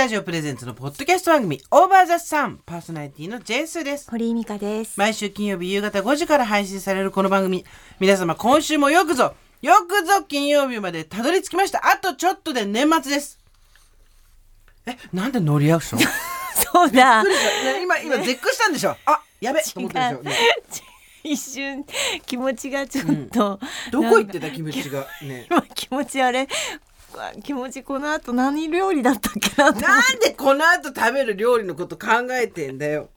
ラジオプレゼンツのポッドキャスト番組オーバーザサンパーソナリティのジェンスーです。堀井美香です。毎週金曜日夕方5時から配信されるこの番組。皆様今週もよくぞ、よくぞ金曜日までたどり着きました。あとちょっとで年末です。え、なんでノリアクションそうだ。ね今、今絶句したんでしょ？あ、やべと思ったでしょ、ね、一瞬気持ちがちょっと、どこ行ってた？気持ちが。ね。今 気持ちあれ気持ちこの後何料理だったっけなとなんでこの後食べる料理のこと考えてんだよ。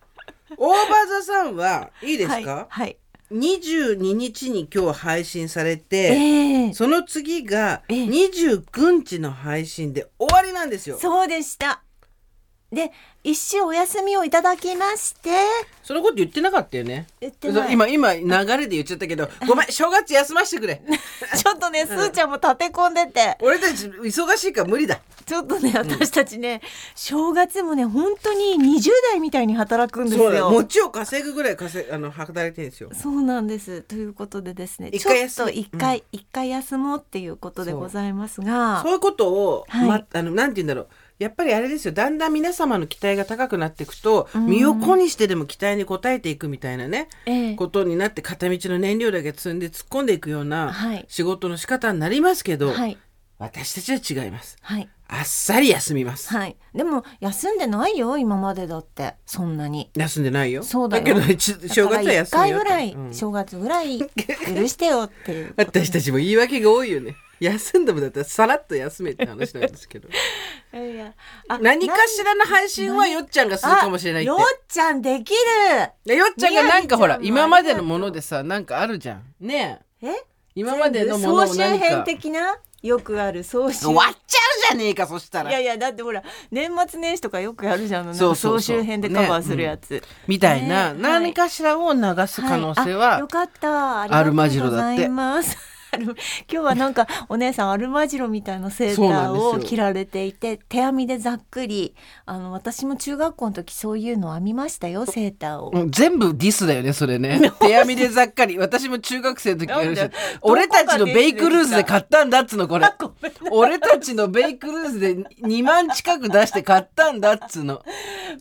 オーバーザさんはいいですか、はい、はい、22日に今日配信されて、ええその次がええ29日の配信で終わりなんですよ。そうでした。で一週お休みをいただきましてそのこと言ってなかったよね。言ってない今、今、流れで言っちゃったけど、ごめん、正月休ませてくれ。ちょっとね、すーちゃんも立て込んでて俺たち忙しいから無理だ。ちょっとね私たちね、正月もね本当に20代みたいに働くんですそうだよ。よ。餅を稼ぐぐらい稼あの働いてるんですよ。そうなんです。ということでですね、一ちょっと一回、一回休もうっていうことでございますがそう、いうことを、はいま、あの、なんて言うんだろう。やっぱりあれですよ。だんだん皆様の期待が高くなっていくと、身を粉にしてでも期待に応えていくみたいなね、ええことになって片道の燃料だけ積んで突っ込んでいくようなはい仕事の仕方になりますけど、はい私たちは違います。はいあっさり休みます。はい。でも休んでないよ今までだってそんなに。休んでないよ。そうだよけど、ち正月は休みよ一回ぐらい、うん正月ぐらい許してよっていう。私たちも言い訳が多いよね。休んでもだったらさらっと休めって話なんですけど。いや何かしらの配信はよっちゃんがするかもしれないってあよ。っちゃんできる。でよっちゃんがなんかほら、今までのものでさ、なんかあるじゃん。ねえ。え？今までのものを総集。編的な？よくある総集。終わっちゃうじゃねえか、そしたら。いやいやだってほら年末年始とかよくやるじゃんそうそうそう総集編でカバーするやつ、みたいな、ね何かしらを流す可能性いあはよ、かったありがとうアルマジロだってございます 今日はなんかお姉さんアルマジロみたいなセーターを着られていて手編みでざっくりあの私も中学校の時そういうの編みましたよセーターを。うん全部ディスだよね、それね。手編みでざっかり。私も中学生の時やるし。俺たちのベイクルーズで買ったんだっつの、これ。俺たちのベイクルーズで2万近く出して買ったんだっつの。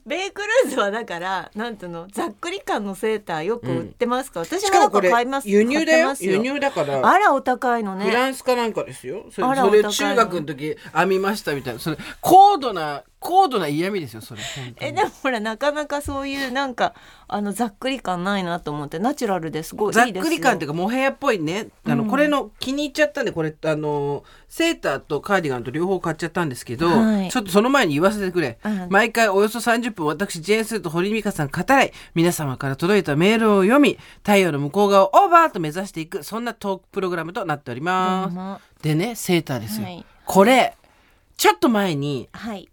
ベイクルーズはだからなんていうの？ざっくり感のセーターよく売ってますか？ら、私しもなんか買います輸入だよ。輸入だから。あらお高いのフねランスかなんかですよ。それそれ中学の時編みましたみたいな。それ高度な高度な嫌味ですよそれえでもほらなかなかそういうなんかあのざっくり感ないなと思ってナチュラルですごいいざっくり感っていうかモヘアっぽいね。あの、これの気に入っちゃったんでこれあのセーターとカーディガンと両方買っちゃったんですけど、はい。ちょっとその前に言わせてくれ、うん毎回およそ30分私ジェーンスーと堀美香さん語らい。皆様から届いたメールを読み太陽の向こう側をオーバーと目指していくそんなトークプログラムとなっております。も。でねセーターですよ、はい。これちょっと前にはい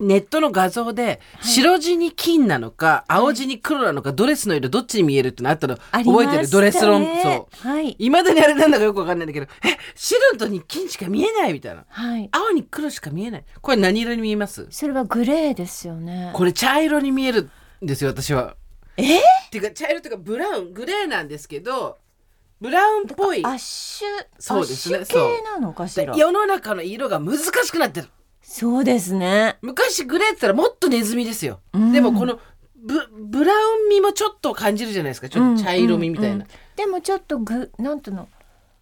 ネットの画像で白地に金なのか、青地に黒なのかドレスの色どっちに見えるってのあったの。覚えてる？ドレスロンそう。はいいまだにあれなんだかよくわかんないんだけどえ白とに金しか見えないみたいな。はい。青に黒しか見えない。これ何色に見えます？それはグレーですよね。これ茶色に見えるんですよ私は。え？っていうか茶色っていうかブラウングレーなんですけどブラウンっぽい。アッシュそうですね。アッシュ系なのかしら？世の中の色が難しくなってるそうですね。昔グレーって言ったらもっとネズミですよ、うん。でもこのブブラウン味もちょっと感じるじゃないですか。ちょっと茶色味みたいな、うんうん。でもちょっとグなんていうの？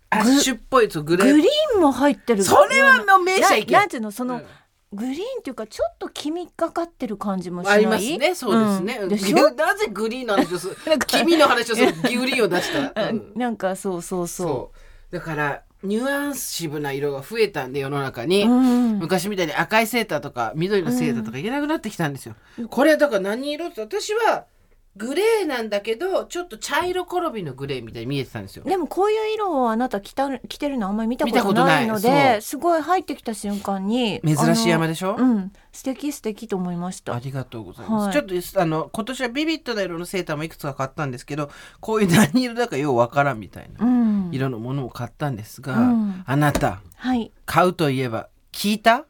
アッシュっぽいそうグレーグリーンも入ってる。それはもう名車いけななんていうの？その、うん。グリーンっていうかちょっと黄みがかってる感じもしない？ありますねそうですね、うん。でしょ？なぜグリーン の話をする君の話をするグリーンを出した、う んなんかそうそうそそう。だからニュアンシブな色が増えたんで世の中に、う、うん、昔みたいに赤いセーターとか緑のセーターとかいけなくなってきたんですよ、これだから何色？って私はグレーなんだけどちょっと茶色転びのグレーみたいに見えてたんですよ。でもこういう色をあなた着た着てるのあんまり見たことないのですごい入ってきた瞬間に珍しい山ででしょ、うん。素敵素敵と思いました。ありがとうございます。はい。ちょっとあの今年はビビッドな色のセーターもいくつか買ったんですけど、こういう何色だかようわからんみたいなうん。色のものを買ったんですが、うん。あなたはい。買うといえば聞いた？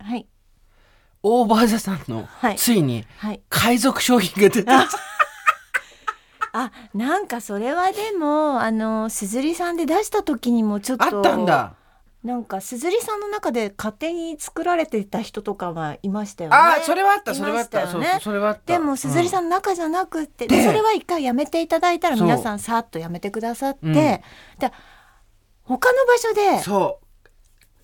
はい。オーバーザさんの、はい。ついにはい。海賊商品が出た。あなんかそれはでもあのすずりさんで出した時にもちょっとあったんだ。なんか鈴木さんの中で勝手に作られてた人とかがいましたよね。ああそれはあったそれはあった。それはあった。でも鈴木さんんの中じゃなくって、ででそれは一回やめていただいたら皆さんさーっとやめてくださって、うん。で他の場所で、そう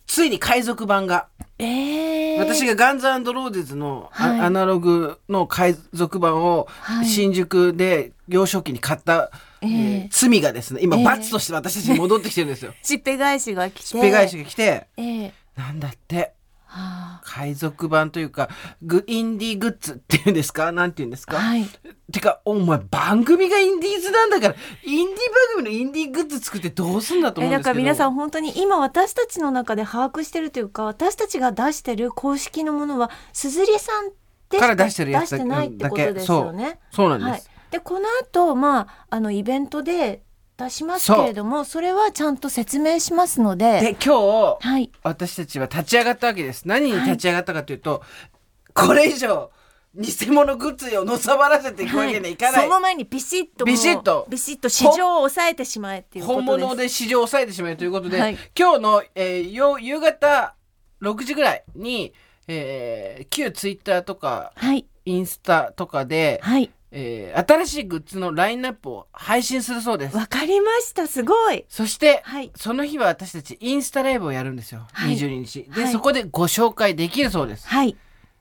ついに海賊版が。えー、私がガンズローディズのア,、はい。アナログの海賊版をはい。新宿で幼少期に買った、えー。えー罪がですね今えー。罰として私たちに戻ってきてるんですよ。しっぺ返しが来て。しっぺ返しが来てえー。なんだって。は海賊版というかグインディーグッズっていうんですか？なんていうんですか、あはい。てかお前番組がインディーズなんだからインディー番組のインディーグッズ作ってどうすんだと思うんですけど。えだから皆さん本当に今私たちの中で把握してるというか私たちが出してる公式のものは鈴木さんかから出してるやつだ出してないってことですよね。そうなんです、はい、でこの後まああのイベントで出しますけれどもそれはちゃんと説明しますので。で今日はい。私たちは立ち上がったわけです。何に立ち上がったかというと、これ以上偽物グッズをのさばらせていくわけにはいかない、その前にビシッとビシッと。ビシッと市場を抑えてしまえっていうことです。本物で市場を抑えてしまうということで、はい。今日の、えーよ夕方6時ぐらいに、えー旧ツイッターとかはい。インスタとかで、はいえー新しいグッズのラインナップを配信するそうです。わかりましたすごい。そして、はい。その日は私たちインスタライブをやるんですよ、はい。22日。で、はい。そこでご紹介できるそうです。はい。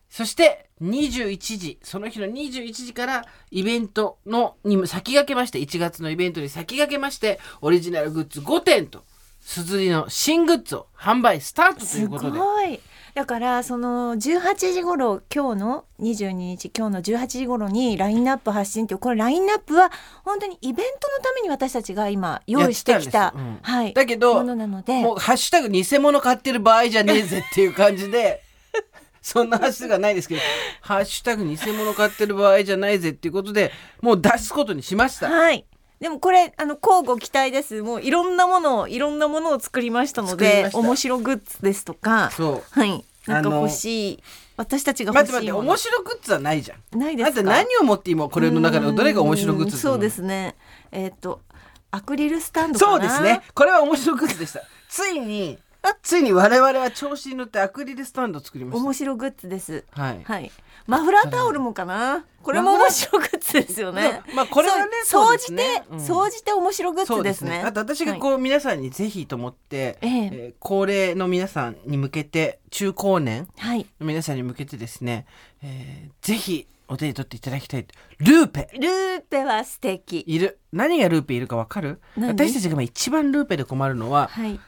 そして21時。その日の21時からイベントのにも先駆けまして1月のイベントに先駆けましてオリジナルグッズ5点とすずりの新グッズを販売スタートといすうことで。ごいだからその18時頃今日の22日今日の18時頃にラインナップ発信っていうこれラインナップは本当にイベントのために私たちが今用意してきたうん。はい。だけどものなので。もう「ハッシュタグ偽物買ってる場合じゃねえぜ」っていう感じで そんなハッシュタグはないですけど「ハッシュタグ偽物買ってる場合じゃないぜ」っていうことでもう出すことにしました。はいでもこれあの交互期待です。もういろんなものをいろんなものを作りましたので面白グッズですとかそう。はい。なんか欲しい私たちが待って待って欲しいもの面白グッズはないじゃん。ないですか？何を持って今これの中でどれが面白グッズそうですね。えっ、とアクリルスタンドかな？そうですね。これは面白グッズでした。ついに、ついに我々は調子に乗ってアクリルスタンドを作りまし面白グッズです。た。はい。はい。マフラータオルもかな？これも面白グッズですよね。まあこれはね総じて総じて面白グッそうですね。ね。あと私がこう皆さんにぜひと思って、ええ。えー高齢の皆さんに向けて、中高年はい。の皆さんに向けてですね、えーぜひお手に取っていただきたい。ルーペ。ルーペは素敵。いる。何がルーペいるかわかる？何？私たちが今一番ルーペで困るのは、はい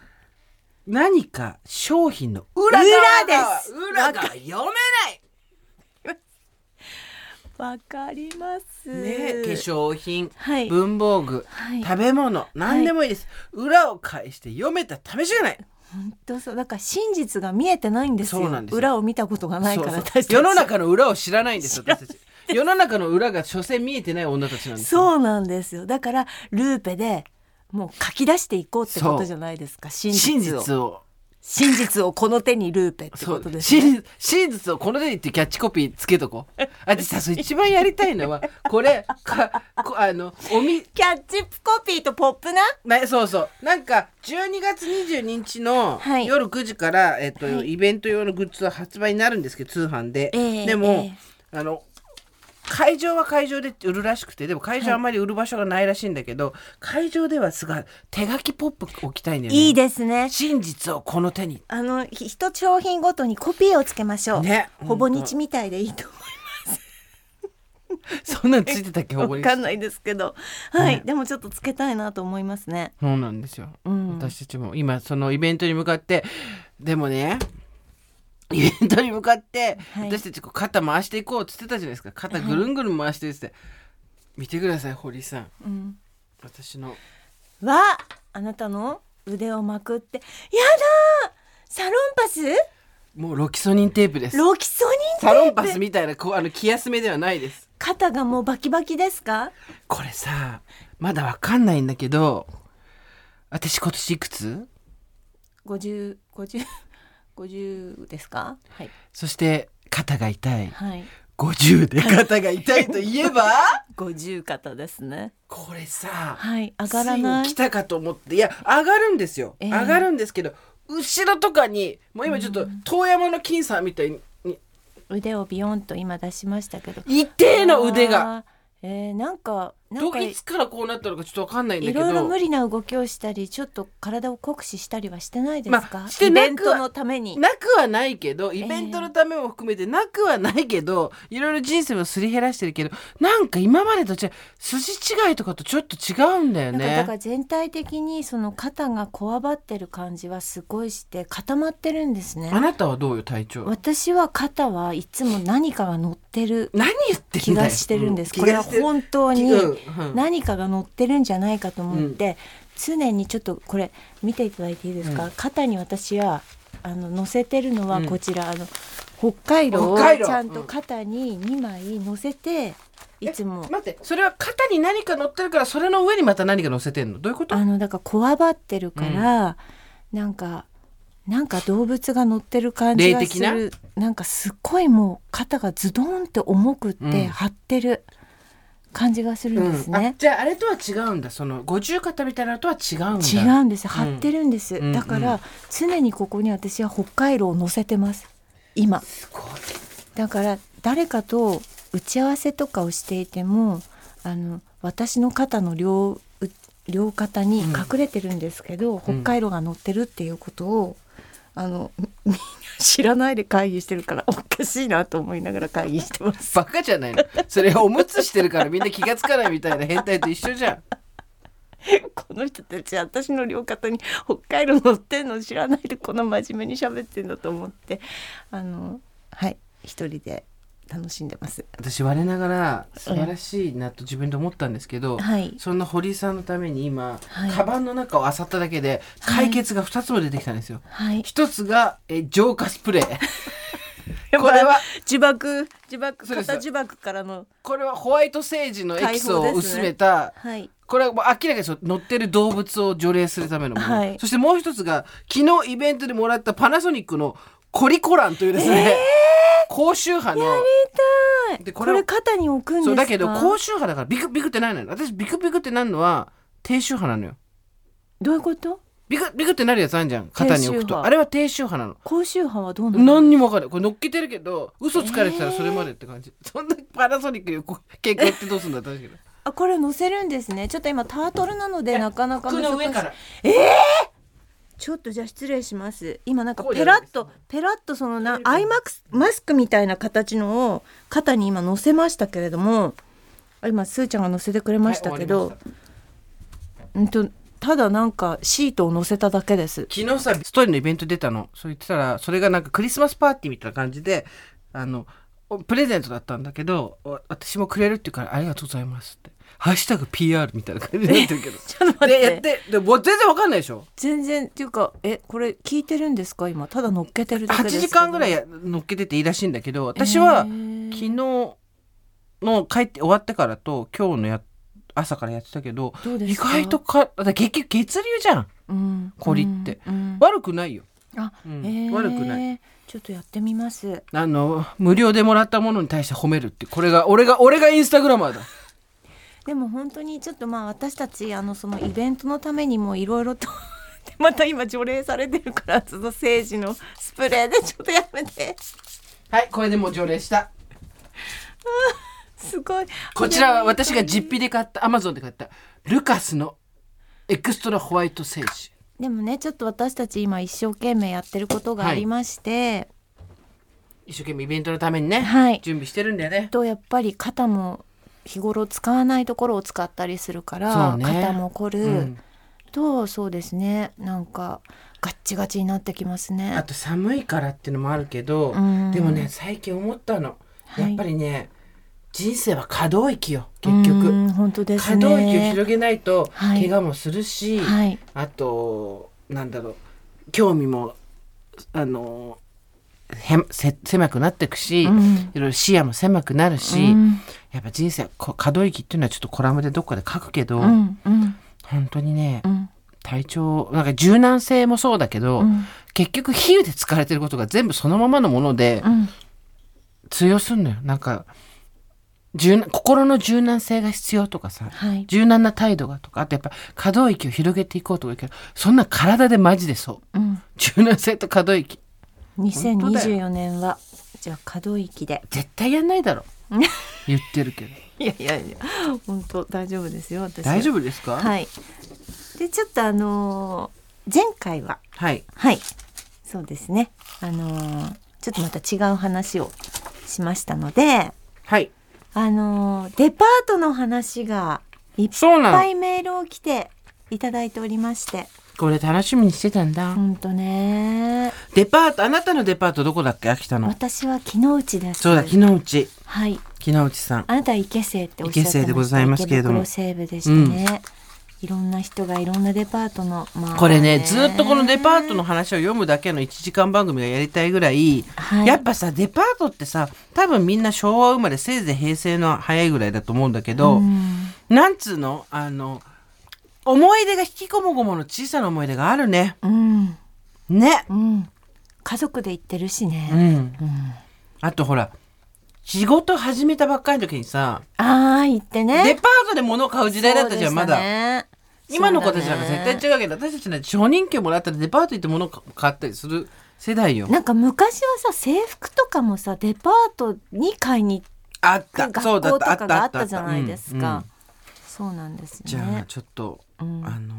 何か商品の裏側が裏です。裏が読めない。わかります。ね、化粧品、はい。文房具、はい。食べ物何でもいいです、裏を返して読めた試しがない。本当そう。だから真実が見えてないんですよ。そうなんですよ。裏を見たことがないからそうそう。世の中の裏を知らないんですよ私たち。世の中の裏が所詮見えてない女たちなんですよ。そうなんですよ。だからルーペでもう書き出していこうってことじゃないですか。真真実を。真実をこの手にルーペってことですね。真真実をこの手にってキャッチコピーつけとこう。あでさ一番やりたいのはこれかこあのおみキャッチコピーとポップな？ね、そうそう。なんか12月22日のはい。夜9時から、えっとはい。イベント用のグッズは発売になるんですけど通販で、ええでも、え。あの会場は会場で売るらしくてでも会場はあんまり売る場所がないらしいんだけど、会場ではすごい手書きポップ置きたいんだよね。いいですね。真実をこの手に。あのひ一商品ごとにコピーをつけましょう、ねほぼ日みたいでいいと そんなんついてたっけ ほぼに思うわかんないですけど。はい、ね。でもちょっとつけたいなと思いますね。そうなんですよ、うん。私たちも今そのイベントに向かってでもねイベントに向かって、はい。私たちこう肩回していこうって言ってたじゃないですか。肩ぐるんぐるん回してって、見てください堀井さん。うん。私の。わあなたの腕をまくって。やだサロンパス？もうロキソニンテープです。ロキソニンテープ？サロンパスみたいなこうあの気休めではないです。肩がもうバキバキですか？これさまだわかんないんだけど私今年いくつ？50 50 50ですか？はい。そして肩が痛い。はい。50で肩が痛いといえば？50肩ですね。これさはい上がらない。来たかと思って。いや上がるんですよ、ええ。上がるんですけど後ろとかにもう今ちょっと遠山の金さんみたいに腕をビヨンと今出しましたけど。一定の腕が。えー、なんかどいつからこうなったのかちょっとわかんないんだいけど。ろいろ無理な動きをしたりちょっと体を酷使したりはしてないですか、まあイベントのために。なくはないけどイベントのためも含めてなくはないけど、いろいろ人生をすり減らしてるけどなんか今までと違う筋違いとかとちょっと違うんだよなんかだかね。ら全体的にその肩がこわばってる感じはすごいして固まってるんですね。あなたはどうよ体調？私は肩はいつも何かが乗ってる何言って気がしてるんです、うこれは本当にうんうん。何かが乗ってるんじゃないかと思って、常にちょっとこれ見ていただいていいですか、うん。肩に私はあの乗せてるのはこちら、あの北海道をちゃんと肩に2枚乗せて、いつも。待ってそれは肩に何か乗ってるからそれの上にまた何か乗せてんの？どういうこと？あのだからこわばってるから、なんかなんか動物が乗ってる感じがする。なんかすっごいもう肩がズドンって重くってうん。張ってる感じがするんですうん。じゃああれとは違うんだ。その五十肩みたいなのとは違うんだ。違うんです。張ってるんです、うん。だから、うん。常にここに私は北海道を乗せてます。今。すごい。だから誰かと打ち合わせとかをしていてもあの私の肩の両う両肩に隠れてるんですけど、うん。北海道が乗ってるっていうことをあのみんな知らないで会議してるからおかしいなと思いながら会議してます。バカじゃないの。それおむつしてるからみんな気がつかないみたいな変態と一緒じゃん。この人たち私の両肩に北海道乗ってんの知らないでこの真面目に喋ってんだと思って。あのはい一人で楽しんでます。私我ながら素晴らしいなと自分で思ったんですけど、はい。そんな堀井さんのために今、はい。カバンの中を漁っただけで解決が2つも出てきたんですよ。はい。一つがえ浄化スプレー。これは呪縛呪縛そうです。肩呪縛からのこれはホワイトセージのエキスを薄めた、はい。これはもう明らかに乗ってる動物を除霊するためのもの、はい。そしてもう一つが昨日イベントでもらったパナソニックのコリコランというですね、高周波の痛い。でこれこれ肩に置くんですか？そうだけど高周波だからビクビクってないのよ。私ビクビクってなるのは低周波なのよ。どういうこと？ビクビクってなるやつあるじゃん。肩に置くと。あれは低周波なの。高周波はどうなの？何にも分かんない。これ乗っけてるけど嘘つかれてたらそれまでって感じ、そんなパナソニックにこう結果ってどうすんだって話だけど。あこれ乗せるんですね。ちょっと今タートルなのでなかなか服難しい。の上からちょっとじゃあ失礼します。今なんかペラッとペラッとそのなアイマスクマスクみたいな形のを肩に今乗せましたけれども。あ今スーちゃんが乗せてくれましたけど、うんとただなんかシートを乗せただけです。昨日さストーリーのイベント出たの。そう言ってたらそれがなんかクリスマスパーティーみたいな感じであのおプレゼントだったんだけどお私もくれるって言うからありがとうございますってハッシュタグ PR みたいな感じになってるけど。ちょっと待でやっっててでもう全然わかんないでしょ？全然っていうかえこれ聞いてるんですか？今ただ乗っけてるだけ8です時間ぐらいや乗っけてていいらしいんだけど私はえー。昨日の帰って終わってからと今日のや朝からやってたけど意どうですか？外とかだ結局血流じゃん。うん。コリって。うんうん。悪くないよ。あ、うん。えー。悪くない。ちょっとやってみます。あの無料でもらったものに対して褒めるってこれが俺が俺がインスタグラマーだでも本当にちょっとまあ私たちあのそのイベントのためにもいろいろと また今除霊されてるからその政治のスプレーでちょっとやめて。はいこれでもう条例した。すごい。こちらは私が実費で買ったアマゾンで買ったルカスのエクストラホワイトセージでもねちょっと私たち今一生懸命やってることがありまして、一生懸命イベントのためにね、はい。準備してるんだよね。とやっぱり肩も日頃使わないところを使ったりするから、肩も凝る、うん。とそうですね。なんかガッチガチになってきますね。あと寒いからっていうのもあるけど、うん。でもね最近思ったの、はい。やっぱりね人生は可動域よ結う局ん本当ですね。可動域を広げないとはい。怪我もするし、はい。あとなんだろう興味もあのへせ狭くなっていくし、うん。いろいろ視野も狭くなるし、うん。やっぱ人生可動域っていうのはちょっとコラムでどっかで書くけど、うんうん。本当にね、うん。体調なんか柔軟性もそうだけど、うん。結局比喩で使われてることが全部そのままのものでうん。通用すんのよ。なんか柔軟心の柔軟性が必要とかさ、はい。柔軟な態度がとかあとやっぱ可動域を広げていこうとか言うけどそんな体でマジでそう。うん。柔軟性と可動域2024年はじゃあ可動域で。絶対やんないだろ。言ってるけど。いやいやいや本当大丈夫ですよ私大丈夫夫ですか？はい。でちょっとあのー前回ははい。はい。そうですね。あのーちょっとまた違う話をしましたのではい。あのーデパートの話がいっぱいメールを来ていただいておりましてこれ楽しみにしてたんだ、ほんとね。デパートあなたのデパートどこだっけ？秋田の。私は木の内です。そうだ木之内。はい。木之内さん。あなたは池瀬っておっしゃってました池瀬でございますけれども。西部でしたね、いろんな人がいろんなデパートの、まあこれねずっとこのデパートの話を読むだけの1時間番組がやりたいぐらい、はい。やっぱさデパートってさ多分みんな昭和生まれせいぜい平成の早いぐらいだと思うんだけど、うん。なんつうの？あの思い出が引きこもごもの小さな思い出があるね。うん。ね。うん。家族で行ってるしうね、ん。うん。あとほら仕事始めたばっかりの時にさああ行ってね。デパートで物を買う時代だったじゃんまだ、だ今の子たちなんか絶対違うけど私たちなんて初任給もらったらデパート行って物を買ったりする世代よ。なんか昔はさ制服とかもさデパートに買いにあった。学校とかがあったじゃないですうんうんか、そうなんですじゃあねちょっと、うんあの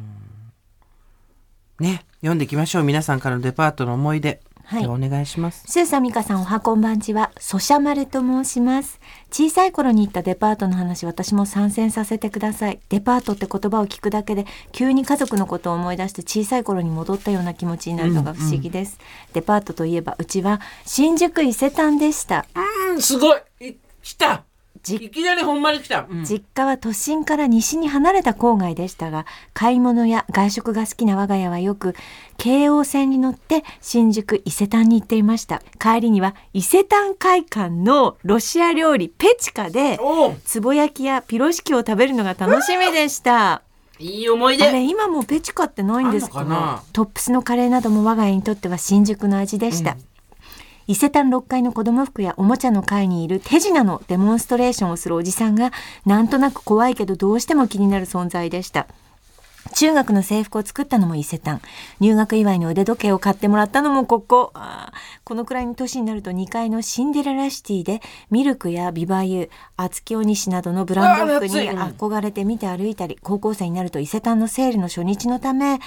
ーね読んでいきましょう皆さんからのデパートの思い出、はいお願いしますスーサミカさんおはこんばんちは、ソシャマルと申します。小さい頃に行ったデパートの話、私も参戦させてください。デパートって言葉を聞くだけで、急に家族のことを思い出して小さい頃に戻ったような気持ちになるのが不思議です。デパートといえば、うちは新宿伊勢丹でした。うんすごいい来たじいきなりほんまに来た、うん。実家は都心から西に離れた郊外でしたが買い物や外食が好きな我が家はよく京王線に乗って新宿伊勢丹に行っていました。帰りには伊勢丹会館のロシア料理ペチカでつぼ焼きやピロシキを食べるのが楽しみでした。いい思い出。あれ今もうペチカってないんですかあんのかな？トップスのカレーなども我が家にとっては新宿の味でした、伊勢丹6階の子供服やおもちゃの階にいる手品のデモンストレーションをするおじさんがなんとなく怖いけどどうしても気になる存在でした。中学の制服を作ったのも伊勢丹。入学祝いの腕時計を買ってもらったのもここ。このくらいの年になると2階のシンデレラシティでミルクやビバユ厚木お西などのブランド服に憧れて見て歩いたり高校生になると伊勢丹のセールの初日のため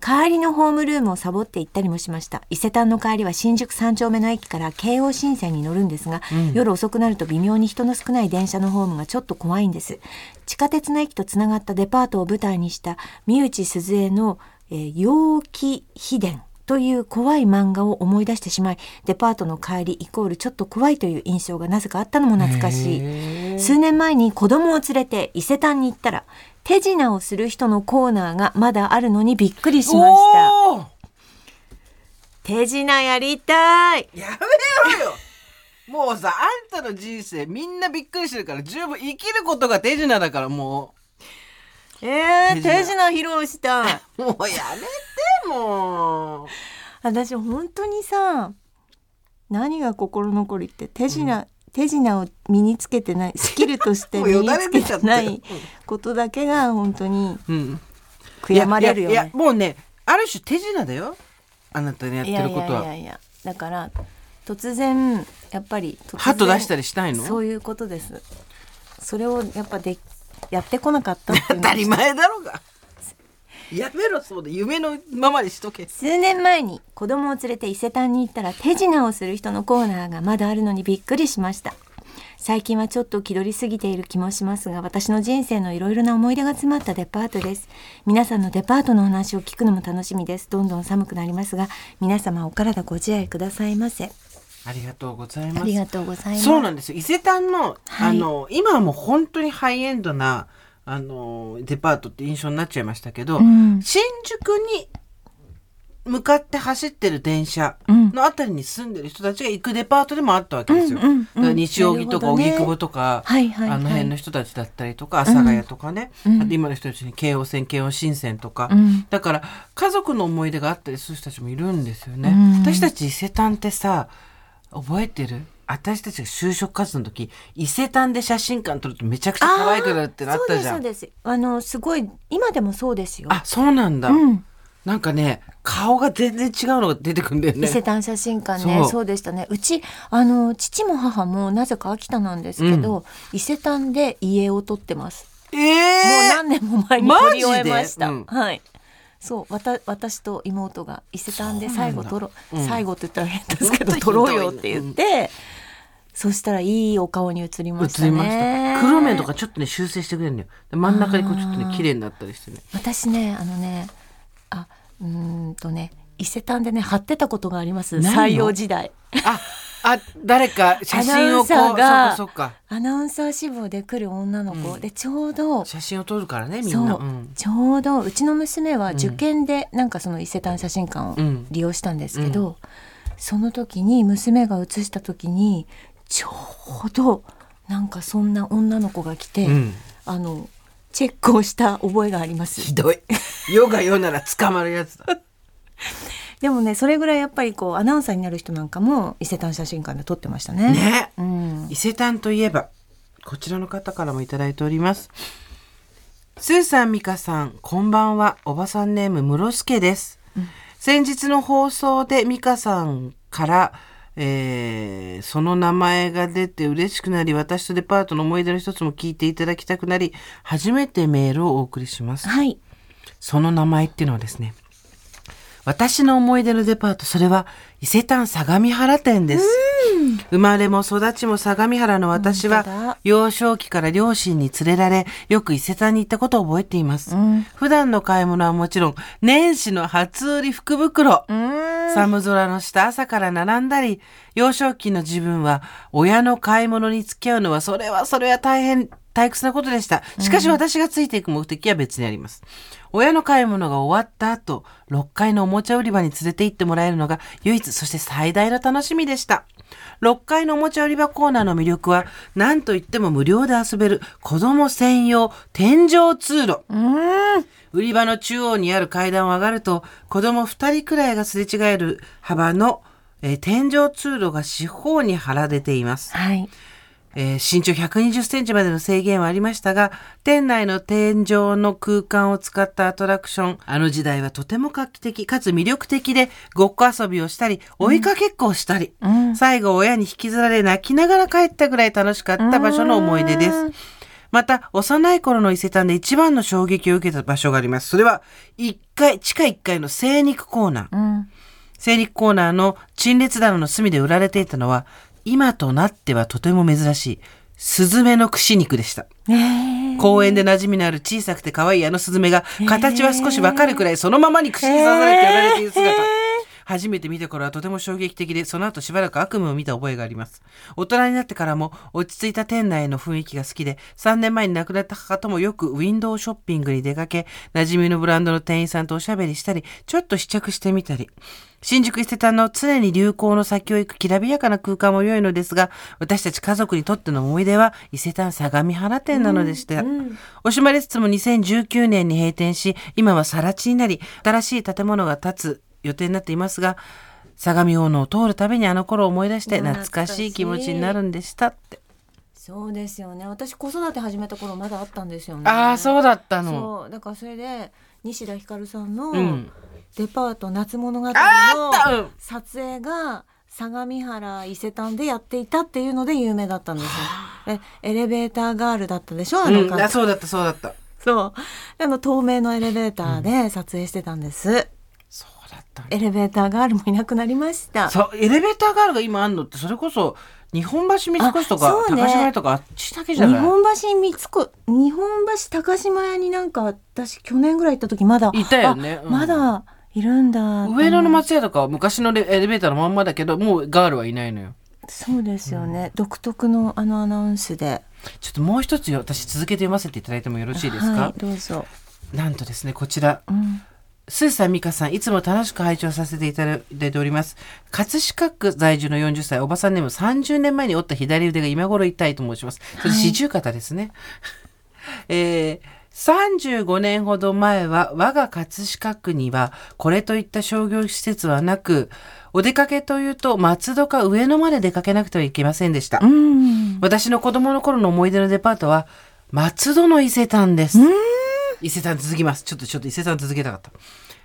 帰りのホームルームをサボって行ったりもしました。伊勢丹の帰りは新宿三丁目の駅から京王新線に乗るんですが、夜遅くなると微妙に人の少ない電車のホームがちょっと怖いんです。地下鉄の駅とつながったデパートを舞台にした三内鈴江の、えー陽気秘伝という怖い漫画を思い出してしまいデパートの帰りイコールちょっと怖いという印象がなぜかあったのも懐かしい。数年前に子供を連れて伊勢丹に行ったら手品をする人のコーナーがまだあるのにびっくりしました。手品やりたい。やめろよ。もうさあんたの人生みんなびっくりしてるから十分生きることが手品だからもえー、手品披露したい。う もうやめてもう。私本当にさ何が心残りって手品、手品を身につけてないスキルとして 身につけててないことだけが本当にうん。悔やまれるよいやいねやもうねある種手品だよ。あなたのやってることは。いやいやいやだから突然やっぱりハト出したりしたいの？そういうことです。それをやっぱでやってこなかったっていうのが当たり前だろうが。やめろそうだ夢のままにしとけ。数年前に子供を連れて伊勢丹に行ったら手品をする人のコーナーがまだあるのにびっくりしました。最近はちょっと気取りすぎている気もしますが私の人生のいろいろな思い出が詰まったデパートです。皆さんのデパートのお話を聞くのも楽しみです。どんどん寒くなりますが皆様お体ご自愛くださいませありがとうございます。ありがとうございます。そうなんですよ。伊勢丹の,、はい。あの今はもう本当にハイエンドなあのデパートって印象になっちゃいましたけど、うん。新宿に向かって走ってる電車うん。のあたりに住んでる人たちが行くデパートでもあったわけですよ。うんうんうんだから西荻とか荻窪とか、はいはいはい。あの辺の人たちだったりとか阿佐ヶ谷とかね、うん。あと今の人たちに京王線京王新線とか、うん。だから家族の思い出があったりする人たちもいるんですよね。うん。私たち伊勢丹ってさ覚えてる？私たちが就職活動の時伊勢丹で写真館撮るとめちゃくちゃ可愛くなるってなったじゃん。そうですそうです。あのすごい今でもそうですよ。あそうなんだ、うん。なんかね顔が全然違うのが出てくるんだよね。伊勢丹写真館ね。そう。でしたね。うちあの父も母もなぜか秋田なんですけど、伊勢丹で家を撮ってます。えもうえ何年も前に撮り終えました、マジで？はいそうわた私と妹が伊勢丹で最後撮ろう、うん最後って言ったら変ですけど本当に撮ろうよって言って、そしたらいいお顔に映りました映りましたね黒目とかちょっとね修正してくれるのよ。で真ん中にこうちょっとね綺麗になったりしてね。私ねあのねあうーんとね伊勢丹でね貼ってたことがあります。採用時代。ああ誰か写真をこうアナウンサーがそっかアナウンサー志望で来る女の子、うん。でちょうど写真を撮るからねみんな。う。ん。ちょうどうちの娘は受験でなんかその伊勢丹写真館をうん。利用したんですけど、その時に娘が写した時にちょうどなんかそんな女の子が来て、うん。あのチェックをした覚えがあります。ひどい。世が世なら捕まるやつだ でもねそれぐらいやっぱりこうアナウンサーになる人なんかも伊勢丹写真館で撮ってましたね。ね。うん、伊勢丹といえばこちらの方からもいただいております。スーさん美香さんこんばんは。おばさんネーム室助です、先日の放送で美香さんからえーその名前が出て嬉しくなり私とデパートの思い出の一つも聞いていただきたくなり初めてメールをお送りします。はい。その名前っていうのはですね、私の思い出のデパート、それは伊勢丹相模原店です。生まれも育ちも相模原の私は、幼少期から両親に連れられ、よく伊勢丹に行ったことを覚えています。うん普段の買い物はもちろん、年始の初売り福袋。うん寒空の下朝から並んだり、幼少期の自分は親の買い物に付き合うのはそれはそれは大変退屈なことでした。しかし私がついていく目的は別にあります。親の買い物が終わった後、6階のおもちゃ売り場に連れて行ってもらえるのが唯一そして最大の楽しみでした。6階のおもちゃ売り場コーナーの魅力は何といっても無料で遊べる子供専用天井通路。うん売り場の中央にある階段を上がると子供2人くらいがすれ違える幅の、えー天井通路が四方に張られています、はいえー身長120センチまでの制限はありましたが店内の天井の空間を使ったアトラクションあの時代はとても画期的かつ魅力的でごっこ遊びをしたり追いかけっこをしたり、うん最後親に引きずられ泣きながら帰ったぐらい楽しかった場所の思い出ですうんまた、幼い頃の伊勢丹で一番の衝撃を受けた場所があります。それは、1階、地下1階の精肉コーナー。うん精肉コーナーの陳列棚の隅で売られていたのは、今となってはとても珍しい、スズメの串肉でした。ねえ公園で馴染みのある小さくて可愛いあのスズメが、形は少しわかるくらいそのままに串に刺されて売られている姿。初めて見た頃はとても衝撃的で、その後しばらく悪夢を見た覚えがあります。大人になってからも落ち着いた店内の雰囲気が好きで、3年前に亡くなった母ともよくウィンドウショッピングに出かけ、馴染みのブランドの店員さんとおしゃべりしたり、ちょっと試着してみたり、新宿伊勢丹の常に流行の先を行くきらびやかな空間も良いのですが、私たち家族にとっての思い出は伊勢丹相模原店なのでした。惜しまれつつも2019年に閉店し、今は更地になり、新しい建物が建つ予定になっていますが、相模大野を通るたびにあの頃を思い出して懐かしい。気持ちになるんでしたって。そうですよね。私子育て始めた頃まだあったんですよね。ああ、そうだったの。そう。だからそれで西田ひかるさんのうん。デパート夏物語の撮影が相模原伊勢丹でやっていたっていうので有名だったんですよ。えエレベーターガールだったでしょ？あのうん、そうだった、そうだった。そう。あの透明のエレベーターで撮影してたんです、そうだった。エレベーターガールもいなくなりました。そう、エレベーターガールが今あんのって、それこそ、日本橋三越とか、ね。高島屋とか、あっちだけ日じゃない？本橋三越日本橋高島屋になんか私去年ぐらい行った時まだいたよね。あうん。まだいるんだ。上野の松屋とかは昔のレエレベーターのまんまだけど、もうガールはいないのよ。そうですよね、独特のあのアナウンスで。ちょっともう一つよ私続けて読ませていただいてもよろしいですか、はいどうぞ、なんとですね、こちら、うんスーさん、ミカさん、いつも楽しく拝聴させていただいております。葛飾区在住の40歳、おばさんネーム30年前に折った左腕が今頃痛いと申します。それ四十肩ですね。えー35年ほど前は我が葛飾区にはこれといった商業施設はなく、お出かけというと松戸か上野まで出かけなくてはいけませんでした。うん。私の子供の頃の思い出のデパートは松戸の伊勢丹です。伊勢丹続きます。ちょっとちょっと伊勢丹続けたかった。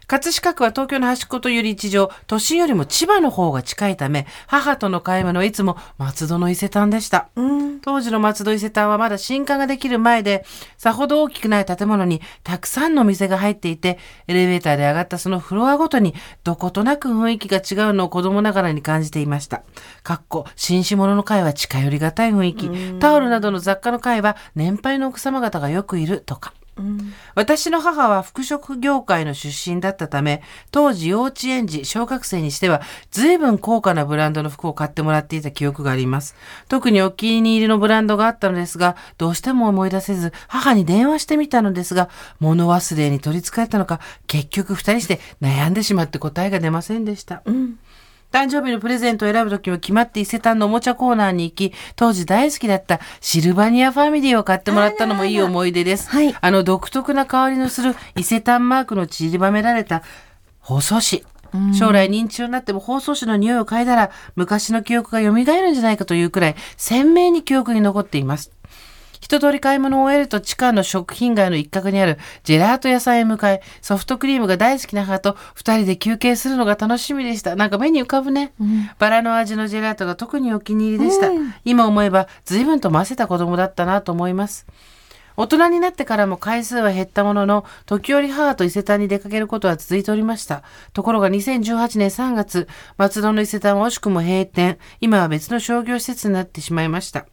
葛飾区は東京の端っこという立地上、都心よりも千葉の方が近いため、母との買い物はいつも松戸の伊勢丹でした。うん。当時の松戸伊勢丹はまだ新館ができる前で、さほど大きくない建物にたくさんの店が入っていて、エレベーターで上がったそのフロアごとに、どことなく雰囲気が違うのを子供ながらに感じていました。かっこ、紳士物の会は近寄りがたい雰囲気、タオルなどの雑貨の会は年配の奥様方がよくいるとか。うん。私の母は服飾業界の出身だったため、当時幼稚園児、小学生にしては、随分高価なブランドの服を買ってもらっていた記憶があります。特にお気に入りのブランドがあったのですが、どうしても思い出せず、母に電話してみたのですが、物忘れに取り憑かれたのか、結局二人して悩んでしまって答えが出ませんでした。うん。誕生日のプレゼントを選ぶときは決まって伊勢丹のおもちゃコーナーに行き、当時大好きだったシルバニアファミリーを買ってもらったのもいい思い出です。はいあの独特な香りのする伊勢丹マークの散りばめられた包装紙。将来認知症になっても包装紙の匂いを嗅いだら昔の記憶が蘇るんじゃないかというくらい鮮明に記憶に残っています。一通り買い物を終えると地下の食品街の一角にあるジェラート屋さんへ向かい、ソフトクリームが大好きな母と二人で休憩するのが楽しみでした。なんか目に浮かぶね。バラの味のジェラートが特にお気に入りでした。今思えば随分とませた子供だったなと思います。大人になってからも回数は減ったものの、時折母と伊勢丹に出かけることは続いておりました。ところが2018年3月、松戸の伊勢丹は惜しくも閉店。今は別の商業施設になってしまいました。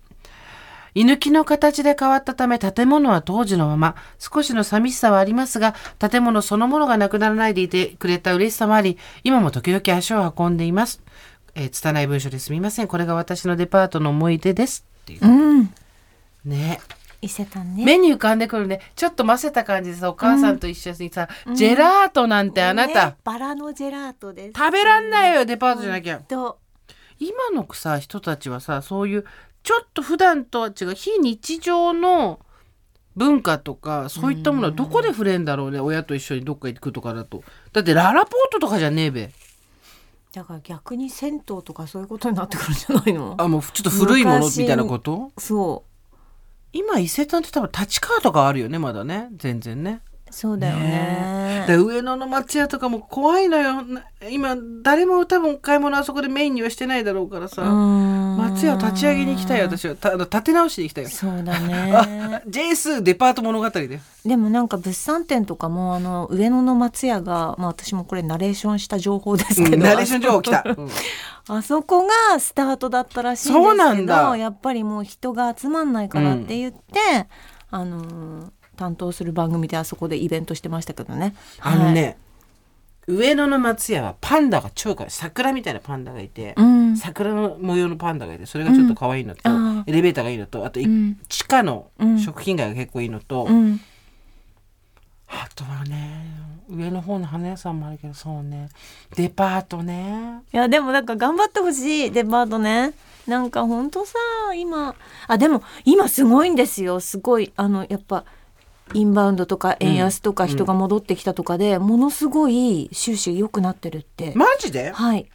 居抜きの形で変わったため建物は当時のまま。少しの寂しさはありますが建物そのものがなくならないでいてくれた嬉しさもあり今も時々足を運んでいます、えー、拙い文章ですみません。これが私のデパートの思い出ですっていう。うん。ね。伊勢丹ね。目に浮かんでくるね。ちょっとませた感じでさお母さんと一緒にさ、ジェラートなんてあなた、ね。バラのジェラートです。食べらんないよデパートじゃなきゃ。と。今のさ人たちはさそういうちょっと普段とは違う非日常の文化とかそういったものはどこで触れんだろうね親と一緒にどっか行くとかだと。だってララポートとかじゃねえべ。だから逆に銭湯とかそういうことになってくるんじゃないの？あもうちょっと古いもの昔みたいなこと？そう。今伊勢丹って多分立川とかあるよねまだね。全然ね。そうだよね。で上野の松屋とかも怖いのよ。な今誰も多分買い物あそこでメインにはしてないだろうからさ松屋を立ち上げに行きたいよ私は。たあの立て直しに行きたいよ。そうだね。ジェイスデパート物語で。でもなんか物産展とかもあの上野の松屋が、まあ、私もこれナレーションした情報ですけど、ナレーション情報来た、うん。あそこがスタートだったらしいんですけどそうなんだ。やっぱりもう人が集まんないからって言って、あのー担当する番組であそこでイベントしてましたけどね。あのね、上野の松屋はパンダが超可愛い。桜みたいなパンダがいて、はい、うん。桜の模様のパンダがいてそれがちょっと可愛いのと、エレベーターがいいのとあと、地下のうん。食品街が結構いいのと、うん。あとはね上の方の花屋さんもあるけどそうねデパートね。いやでもなんか頑張ってほしいデパートね。なんかほんとさ今あでも今すごいんですよ。すごいあのやっぱインバウンドとか円安とか人が戻ってきたとかで、ものすごい収支良くなってるって、マジで？はい。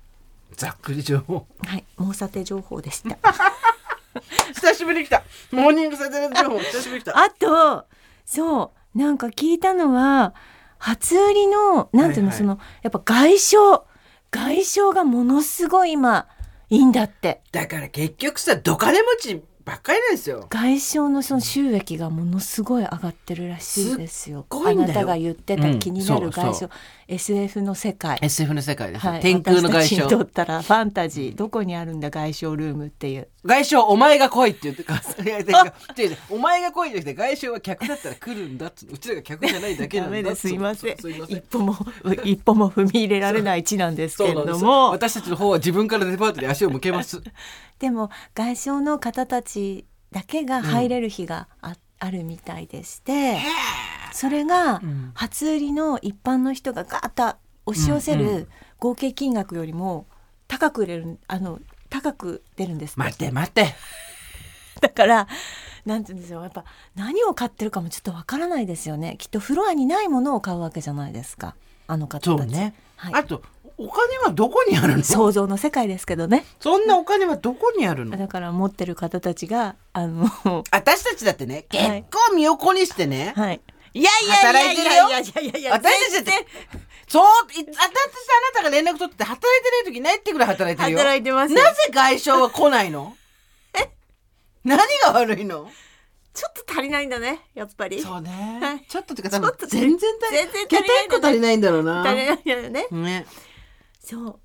ざっくり情報。はい。猛査定情報でした。久しぶりに来た。モーニングサテラ情報。久しぶりに来た。あとそう。なんか聞いたのは初売りのなんていうの、はいはい。そのやっぱ外傷外傷がものすごい今いいんだって。だから結局さドカネ持ちばっかりなんですよ。外傷のその収益がものすごい上がってるらしいですよ。あなたが言ってた気になる外傷、うん SF の世界。SF の世界です、はい、天空の外私たちにったらファンタジーどこにあるんだ外傷ルームっていう。外傷お前が来いって言ってか お前が来いじゃなくて外傷は客だったら来るんだっつううちらが客じゃないだけなんだで すすいません。一歩も 一歩も踏み入れられない地なんですけれども。私たちの方は自分からデパートに足を向けますでも外傷の方たちだけが入れる日があ,、あるみたいでしてそれがん。初売りの一般の人がガーッと押し寄せる合計金額よりも高く売れるあの高く出るんです待って。待って。だからなんて言うんですよやっぱ何を買ってるかもちょっとわからないですよね。きっとフロアにないものを買うわけじゃないですか。あの方たち。そうね、はい。あとお金はどこにあるの？想像の世界ですけどね。そんなお金はどこにあるの？だから持ってる方たちがあの私たちだってね結はい。構身を粉にしてね、はい。いやいやいや働いやいやいやいやいや私たちだってそうい私とあなたが連絡取ってて働いてない時ないってぐらい働いてるよ。働いてますよ。なぜ外傷は来ないの？何が悪いの？ちょっと足りないんだねやっぱり。そうね、はい。ちょっとってか多分ちょっと全然足り全然足けりない足りないんだろうな。足りないんだよね。ねそ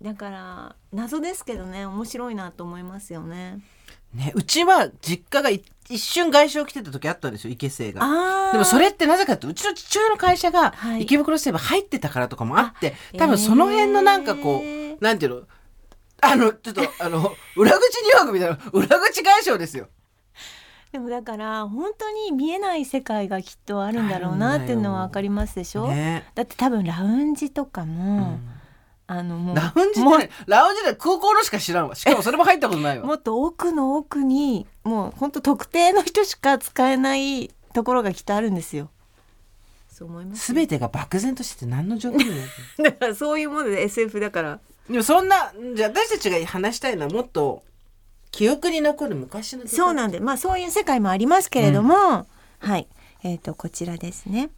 う。だから謎ですけどね面白いなと思いますよね。ねうちは実家がい一瞬外傷来てた時あったんですよ池生が。でもそれってなぜかってうちの父親の会社がはい。池袋西部入ってたからとかもあって、多分その辺のなんかこう、えー。なんていうの？あのちょっとあの裏口入学みたいな裏口外傷ですよ。でもだから本当に見えない世界がきっとあるんだろうなっていうのは分かりますでしょ、ね。だって多分ラウンジとかうも、んあのもうラウンジでラウンジで空港のしか知らんわしかもそれも入ったことないわもっと奥の奥にもう本当特定の人しか使えないところがきっとあるんですよ。そう思います。全てが漠然としてて何の状況にもないだからそういうもので SF だから。でもそんなじゃあ私たちが話したいのはもっと記憶に残る昔のそうなんで、まあそういう世界もありますけれども、はい、えっ、とこちらですね。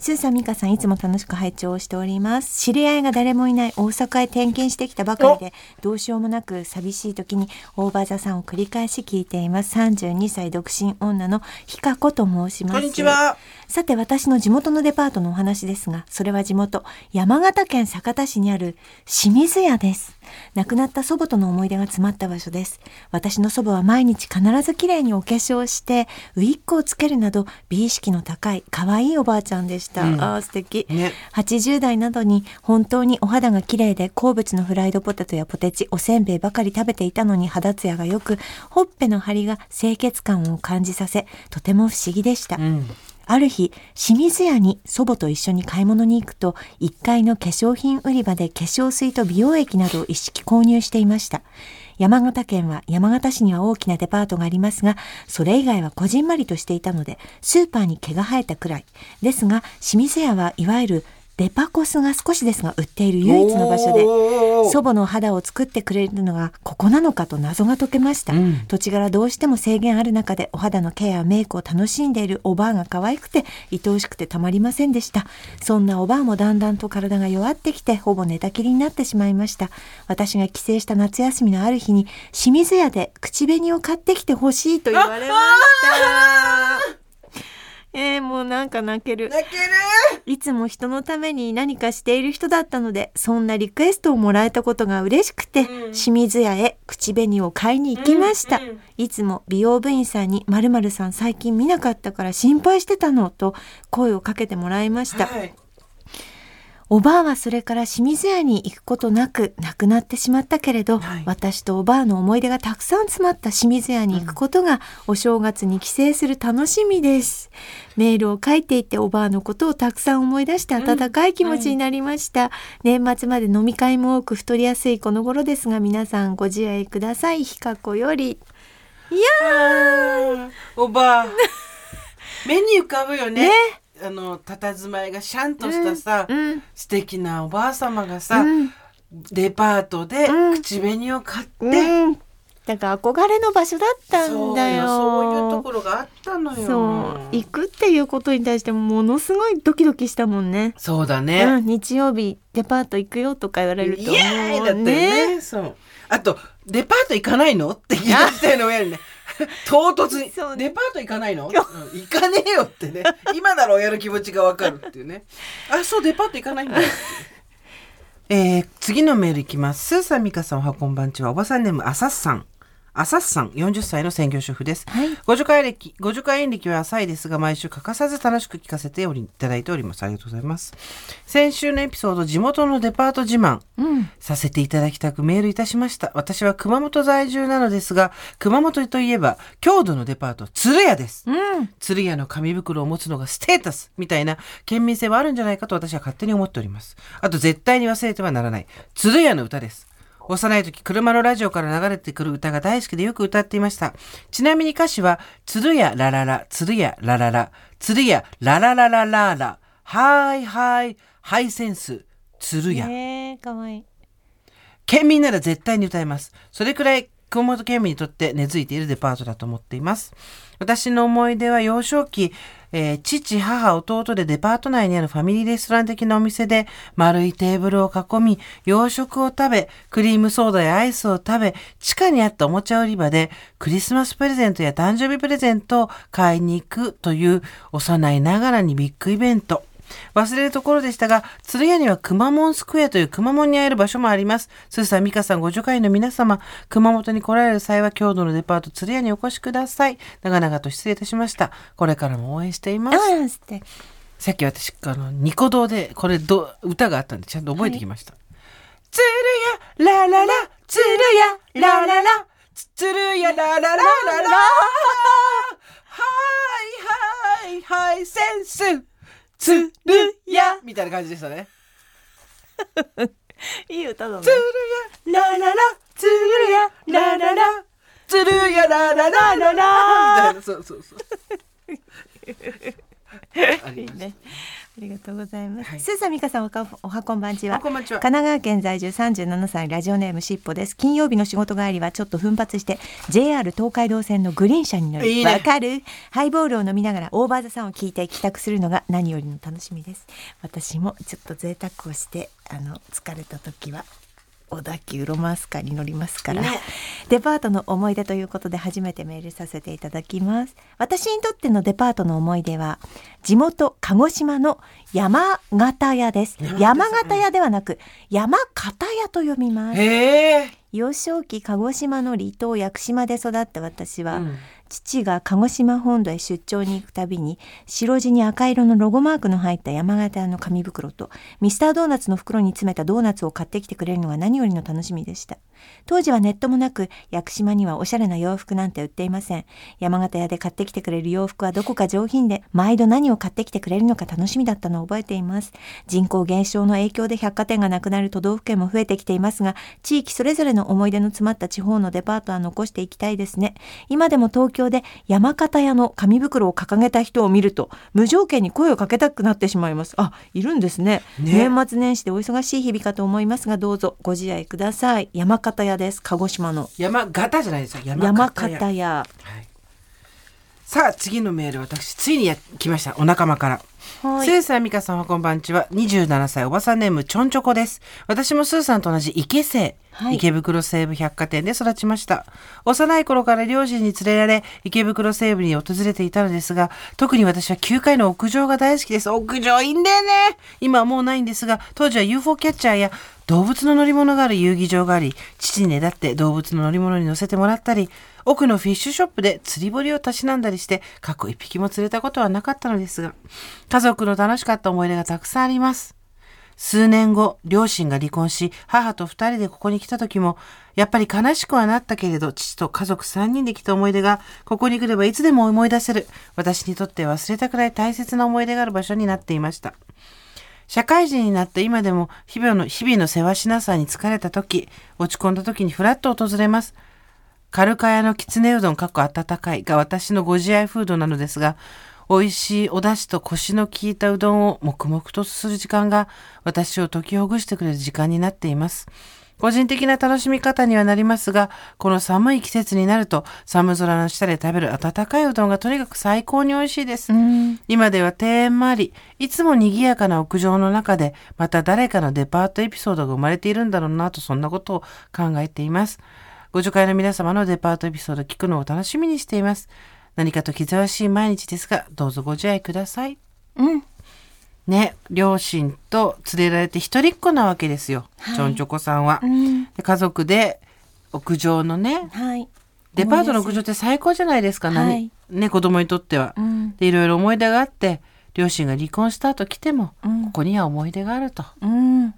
スーさん、ミカさん、いつも楽しく拝聴しております。知り合いが誰もいない大阪へ転勤してきたばかりで、どうしようもなく寂しい時にオーバーザさんを繰り返し聞いています。32歳独身女のひかこと申します。こんにちは。さて私の地元のデパートのお話ですが、それは地元、山形県酒田市にある清水屋です。亡くなった祖母との思い出が詰まった場所です。私の祖母は毎日必ず綺麗にお化粧して、ウィッグをつけるなど、美意識の高い、可愛いおばあちゃんでした。うんああ、素敵。ね80代などに本当にお肌が綺麗で好物のフライドポテトやポテチ、おせんべいばかり食べていたのに肌ツヤが良く、ほっぺの張りが清潔感を感じさせ、とても不思議でした。うんある日、清水屋に祖母と一緒に買い物に行くと、1階の化粧品売り場で化粧水と美容液などを一式購入していました。山形県は山形市には大きなデパートがありますが、それ以外はこじんまりとしていたので、スーパーに毛が生えたくらい。ですが、清水屋はいわゆるデパコスが少しですが売っている唯一の場所で、祖母の肌を作ってくれるのがここなのかと謎が解けました、うん。土地柄どうしても制限ある中でお肌のケアやメイクを楽しんでいるおばあが可愛くて愛おしくてたまりませんでした。そんなおばあもだんだんと体が弱ってきてほぼ寝たきりになってしまいました。私が帰省した夏休みのある日に清水屋で口紅を買ってきてほしいと言われました えー、もうなんか泣ける。泣けるいつも人のために何かしている人だったので、そんなリクエストをもらえたことが嬉しくて、うん。清水屋へ口紅を買いに行きました。うんうん。いつも美容部員さんに、〇〇さん最近見なかったから心配してたのと声をかけてもらいました。はいおばあはそれから清水屋に行くことなく亡くなってしまったけれど、はい私とおばあの思い出がたくさん詰まった清水屋に行くことが、お正月に帰省する楽しみです。メールを書いていておばあのことをたくさん思い出して温かい気持ちになりました。年末まで飲み会も多く太りやすいこの頃ですが皆さんご自愛ください。ひかこより。いやおばあ 目に浮かぶよねねあの佇まいがシャンとしたさ、ー、うん、素敵なおばあ様がさ、うん。デパートでうん。口紅を買って、うん。だから憧れの場所だったんだよ。そういうところがあったのよ。そう。行くっていうことに対してものすごいドキドキしたもんね。そうだね、うん、日曜日デパート行くよとか言われるとイエーイだったよねそう。あとデパート行かないの？って聞いた人の親にね唐突に。そうデパート行かないの、うん。行かねえよってね。今なら親の気持ちがわかるっていうね。あそうデパート行かないんだ。っていうえー、次のメールいきます。スーさん、ミカさん、おはこんばんちは。おばさんネーム、アサッサン。アサッサン、40歳の専業主婦です。はいご助会歴、ご助会演歴は浅いですが、毎週欠かさず楽しく聞かせておりいただいております。ありがとうございます。先週のエピソード、地元のデパート自慢。うん。させていただきたくメールいたしました。私は熊本在住なのですが、熊本といえば、郷土のデパート、鶴屋です。うん。鶴屋の紙袋を持つのがステータスみたいな県民性はあるんじゃないかと私は勝手に思っております。あと絶対に忘れてはならない。鶴屋の歌です。幼い時車のラジオから流れてくる歌が大好きでよく歌っていましたちなみに歌詞は「つるやらららつるやらららつるやららららららはいはいハイセンスつるや」えー、かわいい。県民なら絶対に歌えます。それくらい熊本県民にとって根付いているデパートだと思っています。私の思い出は幼少期、えー父、母、弟でデパート内にあるファミリーレストラン的なお店で丸いテーブルを囲み、洋食を食べ、クリームソーダやアイスを食べ、地下にあったおもちゃ売り場でクリスマスプレゼントや誕生日プレゼントを買いに行くという幼いながらにビッグイベント。忘れるところでしたが、鶴屋にはくまモンスクエアというくまモンに会える場所もあります。スーさん、ミカさん、ご助会の皆様、熊本に来られる際は、郷土のデパート鶴屋にお越しください。長々と失礼いたしました。これからも応援しています。さっき私、あの、ニコ動で、これど、歌があったんで、ちゃんと覚えてきました。つるや、ラララ、つるや、ラララ、つつるや、ラララララ、はいはいはい、センス、つるや、みたいな感じでしたね。いい歌だねつ。るや、ラララ、つるや、ラララ、つるや、ラララララ、みたいな、そうそうそう。ありますいいね。ありがとうございます。はいスーさん、ミカさん、おか、おはこんばんちは。神奈川県在住37歳ラジオネームしっぽです。金曜日の仕事帰りはちょっと奮発して JR 東海道線のグリーン車に乗り、いいねわかる？ハイボールを飲みながらオーバーザさんを聞いて帰宅するのが何よりの楽しみです。私もちょっと贅沢をしてあの疲れた時は小田急ロマンスカーに乗りますから、ね。デパートの思い出ということで初めてメールさせていただきます。私にとってのデパートの思い出は地元鹿児島の山形屋です。山形屋。ではなく山形屋と読みます。幼少期鹿児島の離島屋久島で育った私は、うん父が鹿児島本土へ出張に行くたびに白地に赤色のロゴマークの入った山形の紙袋とミスタードーナツの袋に詰めたドーナツを買ってきてくれるのが何よりの楽しみでした。当時はネットもなく屋久島にはおしゃれな洋服なんて売っていません。山形屋で買ってきてくれる洋服はどこか上品で毎度何を買ってきてくれるのか楽しみだったのを覚えています。人口減少の影響で百貨店がなくなる都道府県も増えてきていますが地域それぞれの思い出の詰まった地方のデパートは残していきたいですね。今でも東京で山形屋の紙袋を掲げた人を見ると無条件に声をかけたくなってしまいますあいるんですねね年末年始でお忙しい日々かと思いますがどうぞご自愛ください山形屋です鹿児島の山形じゃないですよ。山山形屋形屋はい。さあ、次のメール、私、ついにや来ました。お仲間から。はいスーさん、ミカさんはこんばんちは。27歳、おばさんネーム、ちょんちょこです。私もスーさんと同じ池生、はい池袋西部百貨店で育ちました。幼い頃から両親に連れられ、池袋西部に訪れていたのですが、特に私は9階の屋上が大好きです。屋上いいんだよね今はもうないんですが、当時は UFO キャッチャーや動物の乗り物がある遊技場があり、父にねだって動物の乗り物に乗せてもらったり、奥のフィッシュショップで釣り堀をたしなんだりして、過去一匹も釣れたことはなかったのですが、家族の楽しかった思い出がたくさんあります。数年後、両親が離婚し、母と二人でここに来た時も、やっぱり悲しくはなったけれど、父と家族三人で来た思い出が、ここに来ればいつでも思い出せる、私にとって忘れたくない大切な思い出がある場所になっていました。社会人になって今でも日々の日々の世話しなさに疲れた時、落ち込んだ時にふらっと訪れます。カルカヤのきつねうどんかっこ温かいが私のご自愛フードなのですが、美味しいお出汁とコシの効いたうどんを黙々とする時間が私を解きほぐしてくれる時間になっています。個人的な楽しみ方にはなりますが、この寒い季節になると寒空の下で食べる温かいうどんがとにかく最高に美味しいです。今では庭園もあり、いつも賑やかな屋上の中で、また誰かのデパートエピソードが生まれているんだろうなと、そんなことを考えています。ご助会の皆様のデパートエピソード聞くのを楽しみにしています。何かと気ぜわしい毎日ですが、どうぞご自愛ください。うん。ね、両親と連れられて一人っ子なわけですよ。ちょんちょこさんは。うん。で家族で屋上のね、はい。デパートの屋上って最高じゃないですか、何はい。ね、子供にとっては。うん。で、いろいろ思い出があって、両親が離婚した後来ても、うん。ここには思い出があると。うん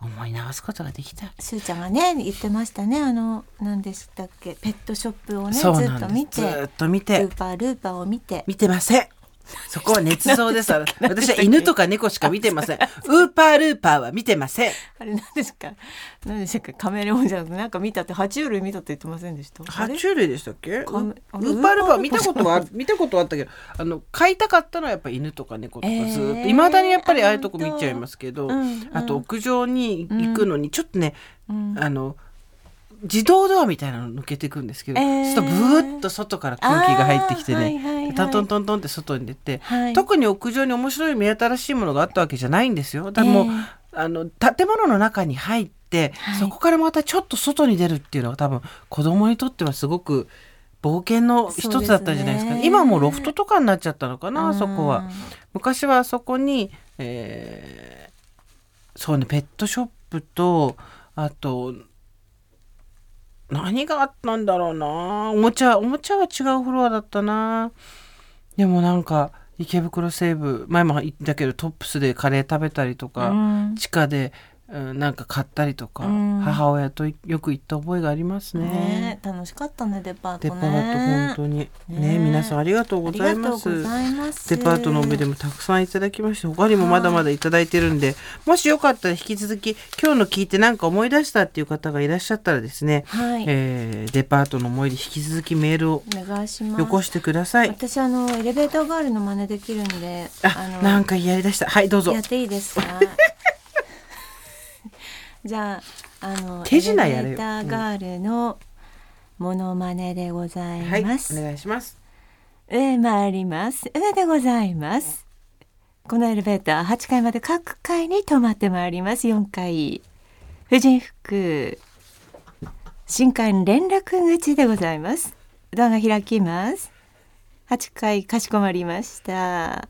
思い直すことができた。すーちゃんがね言ってましたねあの何でしたっけ？ペットショップをねず。っと見てずーっと見てルー、パールーパーを見て見てません。そこは捏造です。私は犬とか猫しか見てません。ウーパールーパーは見てません。あれ何ですか？何でしたっけ？カメレオンじゃなくてなんか見たって爬虫類見たって言ってませんでした？爬虫類でしたっけ？ウーパールーパーは見たことは見たことはあったけどあの飼いたかったのはやっぱ犬とか猫とかずーっと。えーいま、未だにやっぱりああいうとこ見ちゃいますけど、うんうん。あと屋上に行くのにちょっとね、うん。あの自動ドアみたいなの抜けていくんですけど、えー。そうするとブーッと外から空気が入ってきてね、はいはいはい。タントントントンって外に出て、はい。特に屋上に面白い目新しいものがあったわけじゃないんですよ。だもう、えー。あの建物の中に入って、はい。そこからまたちょっと外に出るっていうのが多分子供にとってはすごく冒険の一つだったんじゃないですか、ね。今はもうロフトとかになっちゃったのかな、うん。そこは。昔はそこに、えーそうねペットショップとあと何があったんだろうな。おもちゃおもちゃは違うフロアだったな。でもなんか池袋西部前も言ったけどトップスでカレー食べたりとか、うん。地下で、うん、なんか買ったりとか、うん。母親とよく行った覚えがありますね。ね楽しかったねデパートね。デパート本当に。ねね皆さんありがとうございます。デパートの上でもたくさんいただきまして他にもまだまだいただいてるんで、もしよかったら引き続き今日の聞いてなんか思い出したっていう方がいらっしゃったらですね、はい、えーデパートの思い出引き続きメールをお願いします。よこしてください。私あのエレベーターガールの真似できるんであのなんかやりだした。はいどうぞ。やっていいですか？じゃああの手品やれよ。ガールのモノマネでございはいおます、願いします。上回ります。上でございます。このエレベーター8階まで各階に止まってまいります。4階。婦人服。新階の連絡口でございます。ドアが開きます。8階かしこまりました。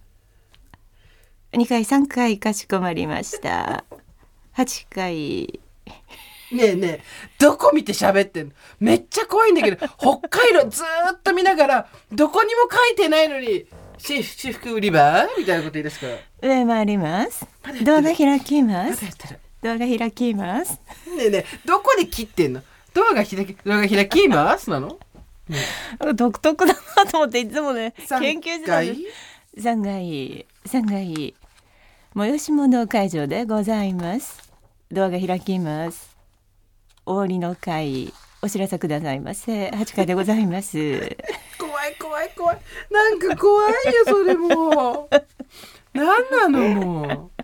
2階3階かしこまりました8階ねえねえどこ見て喋ってんの？めっちゃ怖いんだけど 北海道ずーっと見ながらどこにも書いてないのに私私服売り場？みたいなこと言い出すから。上回ります。まだやってる？ドアが開きまますだやってる。ドアが開きます。ねえねえどこで切ってんの？ドアが開きドアが開きます？なの？独特だなと思っていつもね三研究してたんです。階3階3階催し物会場でございますドアが開きます。終わりの会お知らせくださいませ。8階でございます。怖い怖い怖い。なんか怖いよそれも。うなんなのもう。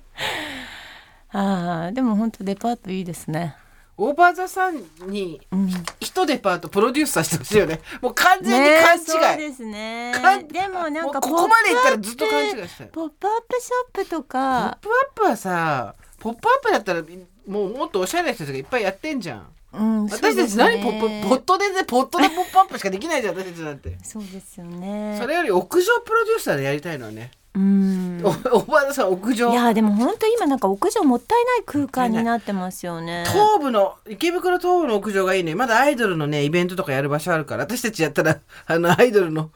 あーでも本当デパートいいですね。オーバーザさんにうん。一デパートプロデュースさせてほしいよね。もう完全にね勘違い、そうですね。でもなんかここまでいったらずっと勘違いしたよポップアップショップとポッかプアップはさポップアップだったらもうもっとおしゃれな人たちがいっぱいやってんじゃん。うん私たち何ポップ、ポットでねポットでポップアップしかできないじゃん私たちなんて。そうですよね。それより屋上プロデューサーでやりたいのはね、うん。お おばあさん屋上。いやでも本当今なんか屋上もったいない空間になってますよね。東部の池袋東部の屋上がいいね。まだアイドルのねイベントとかやる場所あるから。私たちやったら あのアイドルの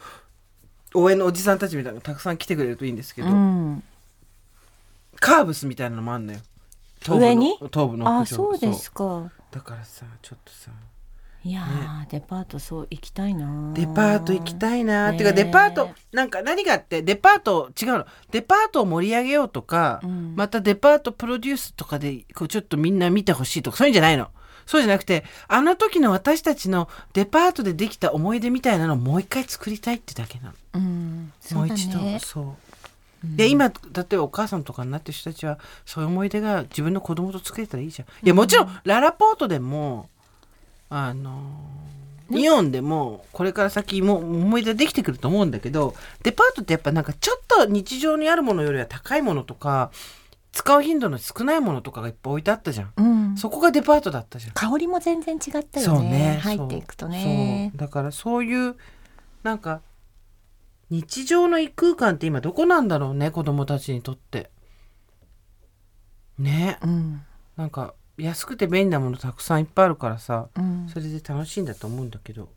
応援のおじさんたちみたいなのがたくさん来てくれるといいんですけど、うん、カーブスみたいなのもあんのよ上に？東部のあそうですか。だからさちょっとさいやー、デパートそう行きたいな。デパート行きたいなー、ねてかデパートなんか何があってデパート違うの。デパートを盛り上げようとか、うん。またデパートプロデュースとかでこうちょっとみんな見てほしいとかそういうんじゃないの。そうじゃなくてあの時の私たちのデパートでできた思い出みたいなのをもう一回作りたいってだけなの、うん、そう一度。ね。そうで今例えばお母さんとかになってる人たちはそういう思い出が自分の子供と作れたらいいじゃん。いやもちろんララポートでもあのイオンでもこれから先も思い出できてくると思うんだけどデパートってやっぱなんかちょっと日常にあるものよりは高いものとか使う頻度の少ないものとかがいっぱい置いてあったじゃん、うん、そこがデパートだったじゃん。香りも全然違ったよね。ね。入っていくとね。そう。だからそういうなんか日常の異空間って今どこなんだろうね子供たちにとってねうん、なんか安くて便利なものたくさんいっぱいあるからさうん、それで楽しいんだと思うんだけど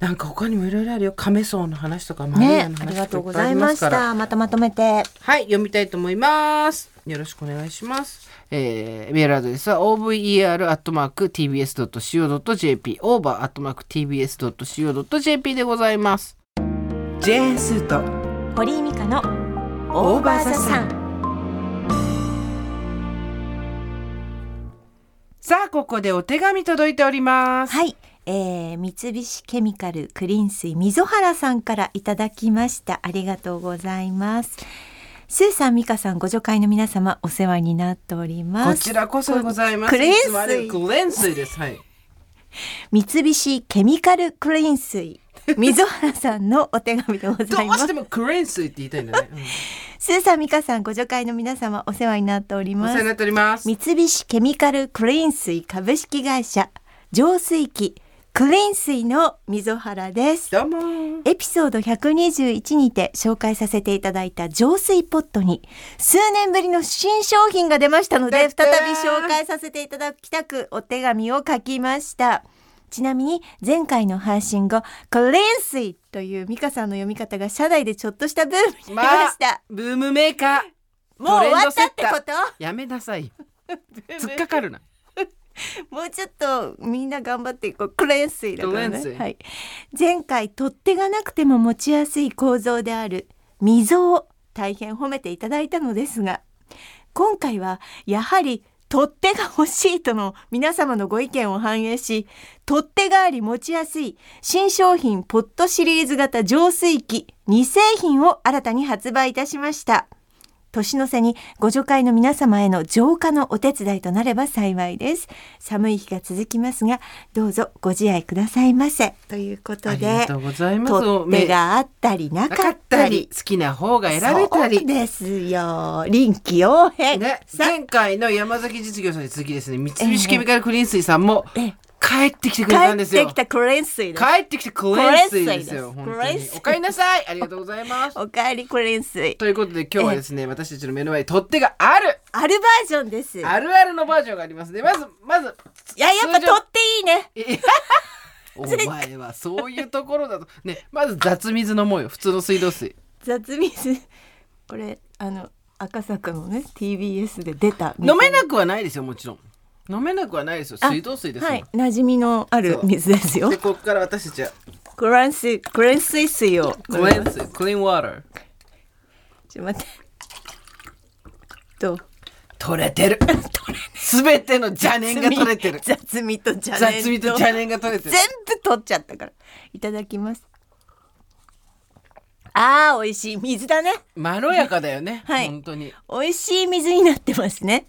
なんか他にもいろいろあるよ亀荘の話とかマリね、アのあり話とかいっぱいがとうございありました。またまとめて。はい、読みたいと思います。よろしくお願いします。えー、メールアドレスは over.tbs.co.jp over.tbs.co.jp でございます。ジェーンスーと堀井美香のオーバーザさん。さあここでお手紙届いております。はい、えー、三菱ケミカルクリーン水溝原さんからいただきました。ありがとうございます。スーさん、ミカさん、ご助会の皆様、お世話になっております。こちらこそでございます。クレーン水。クレーン水です。はい。三菱ケミカルクリーン水溝原さんのお手紙でごどざいうます。してもクレーン水って言いたいんだね、うん。スーさん、ミカさん、ご助会の皆様、お世話になっております。お世話になっております。三菱ケミカルクリーン水株式会社浄水器。クリーン水の溝原です。どうも。エピソード121にて紹介させていただいた浄水ポットに数年ぶりの新商品が出ましたので再び紹介させていただきたくお手紙を書きましたちなみに前回の配信後クリーン水というミカさんの読み方が社内でちょっとしたブームになりました、ブームメーカー。もう終わったってこと？やめなさい。突っかかるな。もうちょっとみんな頑張っていこうクレーン水だからね。はい、前回取っ手がなくても持ちやすい構造である溝を大変褒めていただいたのですが今回はやはり取っ手が欲しいとの皆様のご意見を反映し取っ手があり持ちやすい新商品ポットシリーズ型浄水器2製品を新たに発売いたしました。年の瀬にご助会の皆様への浄化のお手伝いとなれば幸いです。寒い日が続きますが、どうぞご自愛くださいませ。ということでありが、とうございます取っ手があったりななかかっったりり。好きな方が選べたりそうですよ。臨機応変。ね、さ前回の山崎実業さんに続きですね三菱ケミカルクリーン水さんもええ帰ってきてくれたんですよ。帰ってきたクレーン水です。帰ってきてクレーン水ですよ。ク本当に。お帰りなさい。ありがとうございます。おかえりクレーン水。ということで今日はですね私たちの目の前に取っ手がある。あるバージョンです。いや、あるあるのバージョンがあります。ねまずまずやっぱ取っていいね。いや お前はそういうところだと。ねまず雑水飲もうよ。普通の水道水。雑水。これ、あの、赤坂のね、TBS で出た。飲めなくはないですよもちろん飲めなくはないですよ。水道水ですはい、馴染みのある水ですよ。で。ここから私たちは。クラン水、クレーン水水を。クレーン水クリーンワーターちょっと待って。どう？取れてる。すべての邪念が取れてる。雑味と邪念雑味と邪念が取れてる。全部取っちゃったから。いただきます。あー、美味しい水だね。まろやかだよね、はい。本当に。美味しい水になってますね。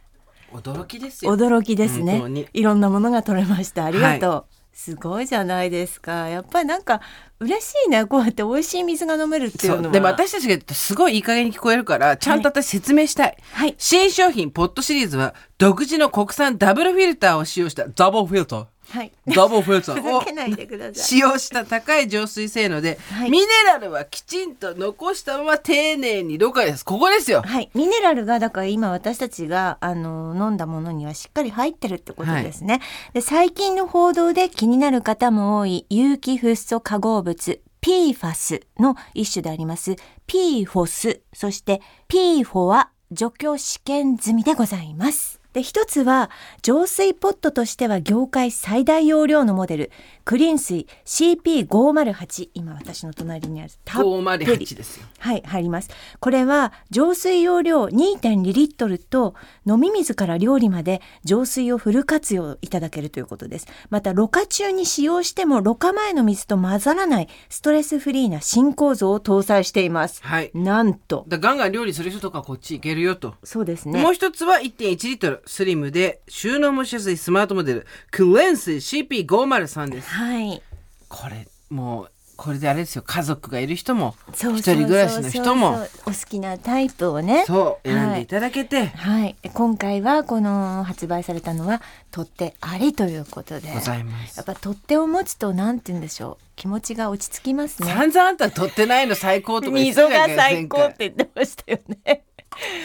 驚きですよ驚きですね。いろんなものが取れました。ありがとう。すごいじゃないですか。やっぱりなんか嬉しいね。こうやって美味しい水が飲めるっていうのは。でも私たちがすごいいい加減に聞こえるからちゃんと私説明したい、はい新商品ポットシリーズは独自の国産ダブルフィルターを使用したダブルフィルターはい。ダブルフィルタふーを。使用した高い浄水性能で、はいミネラルはきちんと残したまま丁寧にろ過ですここですよはい、ミネラルがだから今私たちがあの飲んだものにはしっかり入ってるってことですね。で最近の報道で気になる方も多い有機フッ素化合物 PFAS の一種であります PFOS そして PFO は除去試験済みでございます。で一つは浄水ポットとしては業界最大容量のモデルクリーン水 CP508 今私の隣にあるたっぷり508ですよはい、入ります。これは浄水容量2.2リットルと飲み水から料理まで浄水をフル活用いただけるということです。また、ろ過中に使用してもろ過前の水と混ざらないストレスフリーな新構造を搭載しています。はいなんと。だガンガン料理する人とかこっち行けるよとそうですねもう。一つは1.1リットルスリムで収納もしやすいスマートモデルクレンス CP503 です。はい。これもうこれであれですよ。家族がいる人もそう一人暮らしの人もお好きなタイプをね。そう選んでいただけて、はい。今回はこの発売されたのは取っ手ありということで。ございます。やっぱ取っ手を持つとなんて言うんでしょう。気持ちが落ち着きますね。散々あんた取ってないの最高とか言って溝がたじゃん 最高って言ってましたよね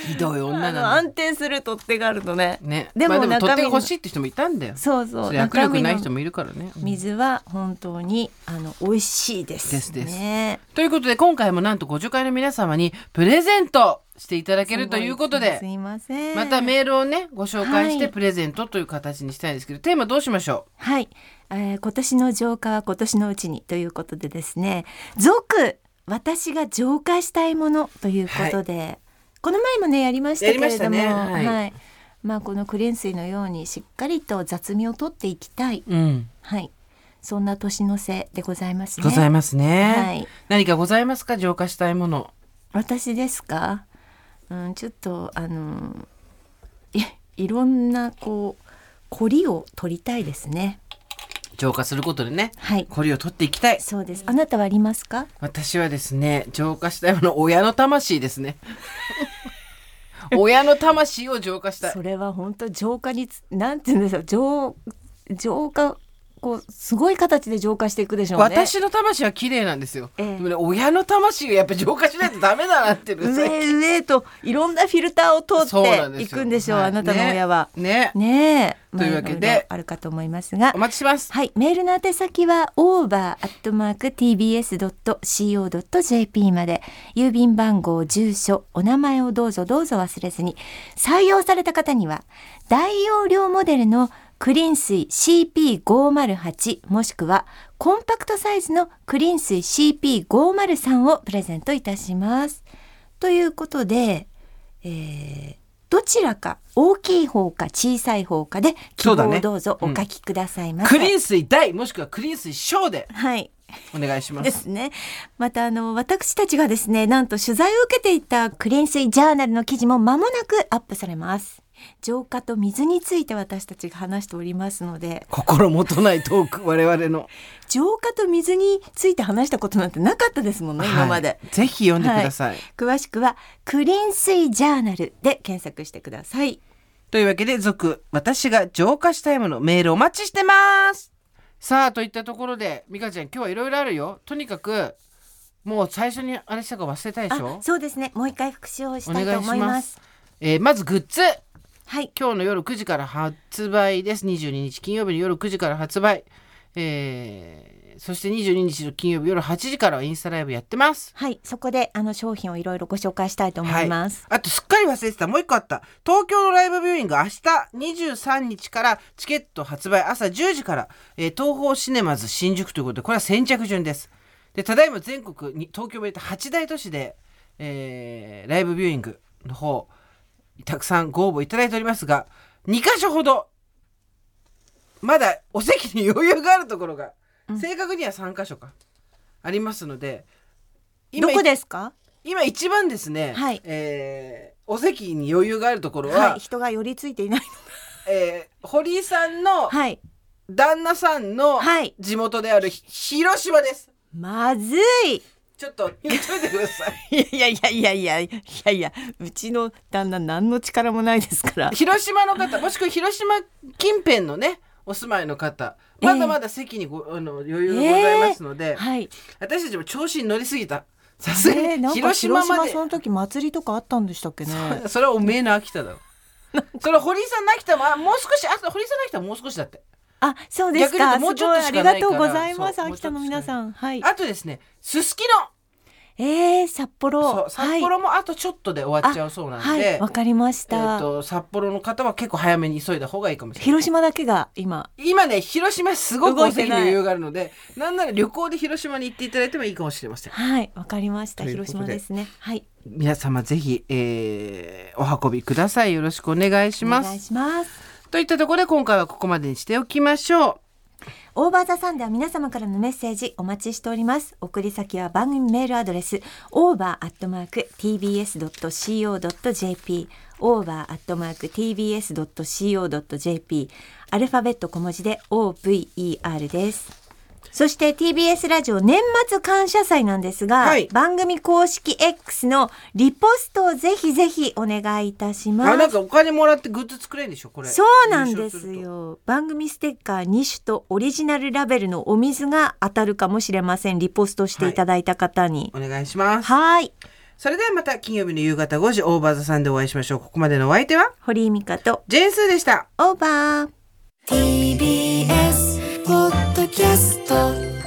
ひどい女なの安定する取っ手があるとね。ね。でもまあ、取って中身の欲しいって人もいたんだよ。そうそう。握力ない人もいるからね、うん水は本当にあの美味しいですですです。ねということで今回もなんとご助会の皆様にプレゼントしていただけるということですいません。またメールをねご紹介してはい。プレゼントという形にしたいんですけど、テーマどうしましょはい、えー今年の浄化は今年のうちにということでですね。続私が浄化したいものということで、この前もねやりましたけれども、ね。はい。はい。まあこのクレン水のようにしっかりと雑味を取っていきたい、うん。はい、そんな年の瀬でございますね。ございますね、はい。何かございますか？浄化したいもの。私ですか、うん、ちょっとあのいいろんなこう凝りを取りたいですね。浄化することでねはい、これを取っていきたい。そうです。あなたはありますか？私はですね浄化したいもの親の魂ですね。親の魂を浄化したい。それは本当浄化につなんて言うんですか浄浄化こうすごい形で浄化していくでしょうね。私の魂は綺麗なんですよ、ええ。でもね親の魂をやっぱ浄化しないとダメだなってる上上といろんなフィルターを通っていくんでしょう、はい。あなたの親は。ね。ねえ、というわけで。まああるかと思いますが。お。待ちします。はい、メールの宛先は over.tbs.co.jp まで。郵便番号住所お名前をどうぞどうぞ忘れずに。採用された方には大容量モデルのクリーン水 CP508 もしくはコンパクトサイズのクリーン水 CP503 をプレゼントいたします。ということで、えーどちらか大きい方か小さい方かで希望をどうぞお書きくださいませ。クリーン水大もしくはクリーン水小ではい。お願いしまですすね。またあの私たちがですね、なんと取材を受けていたクリーン水ジャーナルの記事も間もなくアップされます。浄化と水について私たちが話しておりますので、心もとないトーク 我々の。浄化と水について話したことなんてなかったですもんね、今まで。はいぜひ読んでください、詳しくはクリーン水ジャーナルで検索してください。というわけで続私が浄化したいものメールお待ちしてます。さあといったところで美香ちゃん今日はいろいろあるよ。とにかくもう最初にあれしたか忘れたでしあょ、そうですね。もう一回復習をしおたいと思います。す。えーまずグッズはい。今日の夜9時から発売です。22日金曜日の夜9時から発売。えーそして22日の金曜日夜8時からはインスタライブやってます。はい、そこであの商品をいろいろご紹介したいと思います。あとすっかり忘れてた。もう一個あった。東京のライブビューイング明日23日からチケット発売。朝10時から、えー東宝シネマズ新宿ということでこれは先着順です。でただいま全国に東京を入れて8大都市で、えーライブビューイングの方たくさんご応募いただいておりますが2箇所ほどまだお席に余裕があるところが、正確には3箇所かありますのでどこですか？今一番ですね、はいえーお席に余裕があるところは、はい、人が寄りついていない。えー堀井さんのはい。旦那さんのはい地元であるひ広島です。まずい。ちょっと言っといてください。いやいやいやいやいやいやうちの旦那何の力もないですから。広島の方もしくは広島近辺のねお住まいの方まだまだ席にご、あの余裕がございますので、はい。私たちも調子に乗りすぎた。さすがえー、になんか広島まで、その時祭りとかあったんでしたっけね。それはおめえの秋田だろ。それ堀井さんの秋田はもう少しあと堀井さんの秋田はもう少しだって。あ、そうですか。逆にもうちょっとしかないからありがとうございます。秋田の皆さん。はい。あとですねすすきのえー、札幌。札幌もあとちょっとで終わっちゃうそうなんで、はい、わかりましえた。ー、と札幌の方は結構早めに急いだ方がいいかもしれない広島だけが今。今ね広島すごくお動いてない席に余裕があるのでなんなら旅行で広島に行っていただいてもいいかもしれませんはい、わかりました。広島ですね。はい。皆様ぜひ、えーお運びくださいよろしくお願いしますお願いします。といったところで今回はここまでにしておきましょうオーバーザさんでは皆様からのメッセージお待ちしております。送り先は番組メールアドレス over.tbs.co.jp over.tbs.co.jp アルファベット小文字で OVER です。そして TBS ラジオ年末感謝祭なんですが、はい番組公式 X のリポストをぜひぜひお願いいたします。あなんかお金もらってグッズ作れるんでしょこれそうなんですよ。番組ステッカー2種とオリジナルラベルのお水が当たるかもしれません。リポストしていただいた方に。お願いしますはい。それではまた金曜日の夕方5時オーバーザさんでお会いしましょうここまでのお相手は？堀井美香とジェーンスーでしたオーバー。TBS ポッドキャスト。